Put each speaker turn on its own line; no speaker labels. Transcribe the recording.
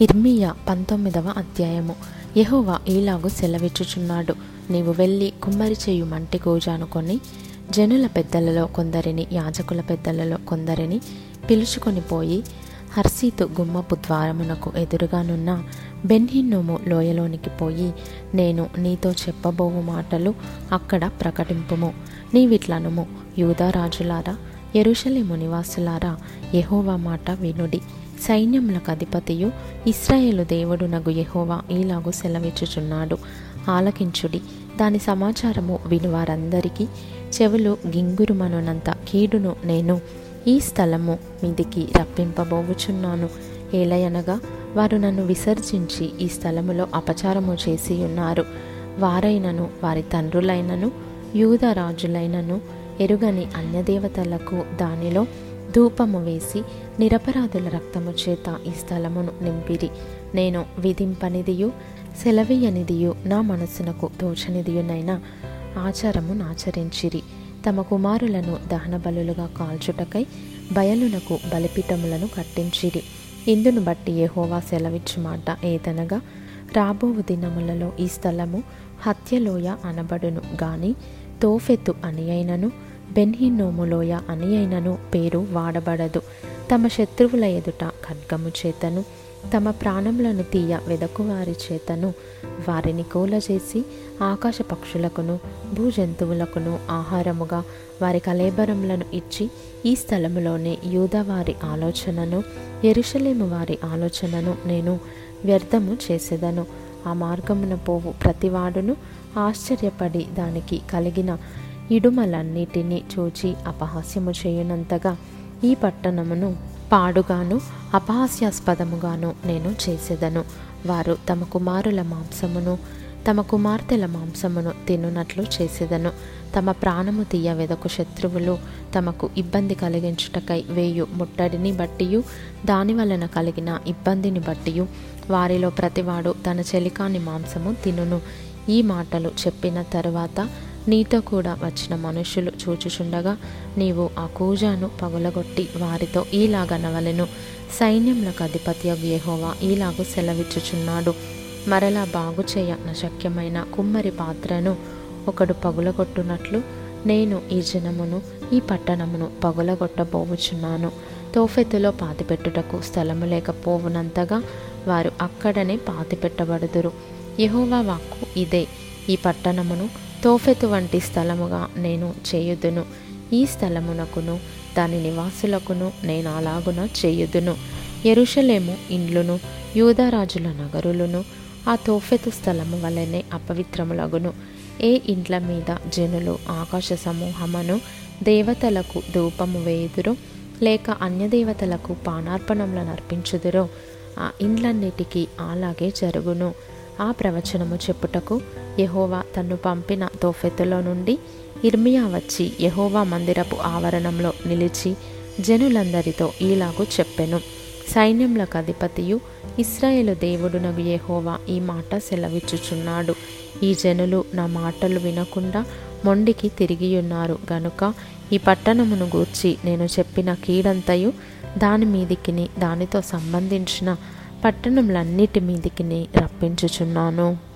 ఇర్మియా పంతొమ్మిదవ అధ్యాయము. యెహోవా ఈలాగు సెలవిచ్చుచున్నాడు. నీవు వెళ్ళి కుమ్మరి చేయు మంటి గోజానుకొని జనుల పెద్దలలో కొందరిని యాజకుల పెద్దలలో కొందరిని పిలుచుకొని పోయి హర్సీతు గుమ్మపు ద్వారమునకు ఎదురుగానున్న బెన్హిన్నోము లోయలోనికి పోయి నేను నీతో చెప్పబోవు మాటలు అక్కడ ప్రకటింపుము. నీవిట్లనుము. యూదారాజులారా ఎరుషలేము నివాసులారా యహోవా మాట వినుడి. సైన్యములకు అధిపతియు ఇస్రాయేలు దేవుడునగు యహోవా ఈలాగు సెలవిచ్చుచున్నాడు. ఆలకించుడి. దాని సమాచారము వినువారందరికీ చెవులు గింగురుమనునంత కీడును నేను ఈ స్థలము మీదికి రప్పింపబోవుచున్నాను. ఏలయనగా వారు నన్ను విసర్జించి ఈ స్థలములో అపచారము చేసి ఉన్నారు వారైనను వారి తండ్రులైనను యూద రాజులైనను ఎరుగని అన్యదేవతలకు దానిలో ధూపము వేసి నిరపరాధుల రక్తము చేత ఈ స్థలమును నింపిరి. నేను విధింపనిదియు సెలవీయనిదియు నా మనస్సునకు దోచనిదియునైనా ఆచారమును ఆచరించిరి. తమ కుమారులను దహన బలులుగా కాల్చుటకై బయలునకు బలిపీఠములను కట్టించిరి. ఇందును బట్టి యెహోవా సెలవిచ్చు మాట ఏదనగా రాబోవు దినములలో ఈ స్థలము హత్యలోయ అనబడును గాని తోఫెతు అని అయినను బెన్హిన్నోములోయ అని అయినను పేరు వాడబడదు. తమ శత్రువుల ఎదుట ఖడ్గము చేతను తమ ప్రాణములను తీయ వెదకువారి చేతను వారిని కూలచేసి ఆకాశ పక్షులకును భూజంతువులకును ఆహారముగా వారి కలేబరములను ఇచ్చి ఈ స్థలములోనే యూదవారి ఆలోచనను ఎరుషలేము వారి ఆలోచనను నేను వ్యర్థము చేసేదను. ఆ మార్గమున పోవు ప్రతివాడును ఆశ్చర్యపడి దానికి కలిగిన ఇడుమలన్నిటినీ చూచి అపహాస్యము చేయనంతగా ఈ పట్టణమును పాడుగాను అపహాస్యాస్పదముగాను నేను చేసేదను. వారు తమ కుమారుల మాంసమును తమ కుమార్తెల మాంసమును తినునట్లు చేసేదను. తమ ప్రాణము తీయ వెదకు శత్రువులు తమకు ఇబ్బంది కలిగించుటకై వేయు ముట్టడిని బట్టియు దాని వలన కలిగిన ఇబ్బందిని బట్టియు. వారిలో ప్రతివాడు తన చెలికాని మాంసము తినును. ఈ మాటలు చెప్పిన తరువాత నీతో కూడా వచ్చిన మనుషులు చూచుచుండగా నీవు ఆ కూజాను పగులగొట్టి వారితో ఈలాగనవలెను సైన్యములకు అధిపతి యెహోవా ఈలాగు సెలవిచ్చుచున్నాడు. మరలా బాగు చేయ నశక్యమైన కుమ్మరి పాత్రను ఒకడు పగులగొట్టునట్లు నేను ఈ జనమును ఈ పట్టణమును పగులగొట్టబోవుచున్నాను. తోఫెతులో పాతిపెట్టుటకు స్థలము లేకపోవునంతగా వారు అక్కడనే పాతిపెట్టబడుదురు. యహోవా వాక్కు ఇదే. ఈ పట్టణమును తోఫెతు వంటి స్థలముగా నేను చేయుదును. ఈ స్థలమునకును దాని నివాసులకును నేను అలాగున చేయుదును. ఎరుషలేము ఇండ్లును యూదరాజుల నగరులను ఆ తోఫెతు స్థలము వలనే అపవిత్రములగును. ఏ ఇండ్ల మీద జనులు ఆకాశ సమూహమును దేవతలకు ధూపము వేయుదురు లేక అన్యదేవతలకు పానార్పణములను నర్పించుదురో ఆ ఇండ్లన్నిటికీ అలాగే జరుగును. ఆ ప్రవచనము చెప్పుటకు యహోవా తన్ను పంపిన తోఫెతులో నుండి ఇర్మియా వచ్చి యహోవా మందిరపు ఆవరణంలో నిలిచి జనులందరితో ఈలాగు చెప్పెను. సైన్యములకు అధిపతియు ఇస్రాయేలు దేవుడునగు యహోవా ఈ మాట సెలవిచ్చుచున్నాడు. ఈ జనులు నా మాటలు వినకుండా మొండికి తిరిగియున్నారు. గనుక ఈ పట్టణమును గూర్చి నేను చెప్పిన కీడంతయు దాని మీదికిని దానితో సంబంధించిన పట్టణములన్నిటి మీదికిని రప్పించుచున్నాను.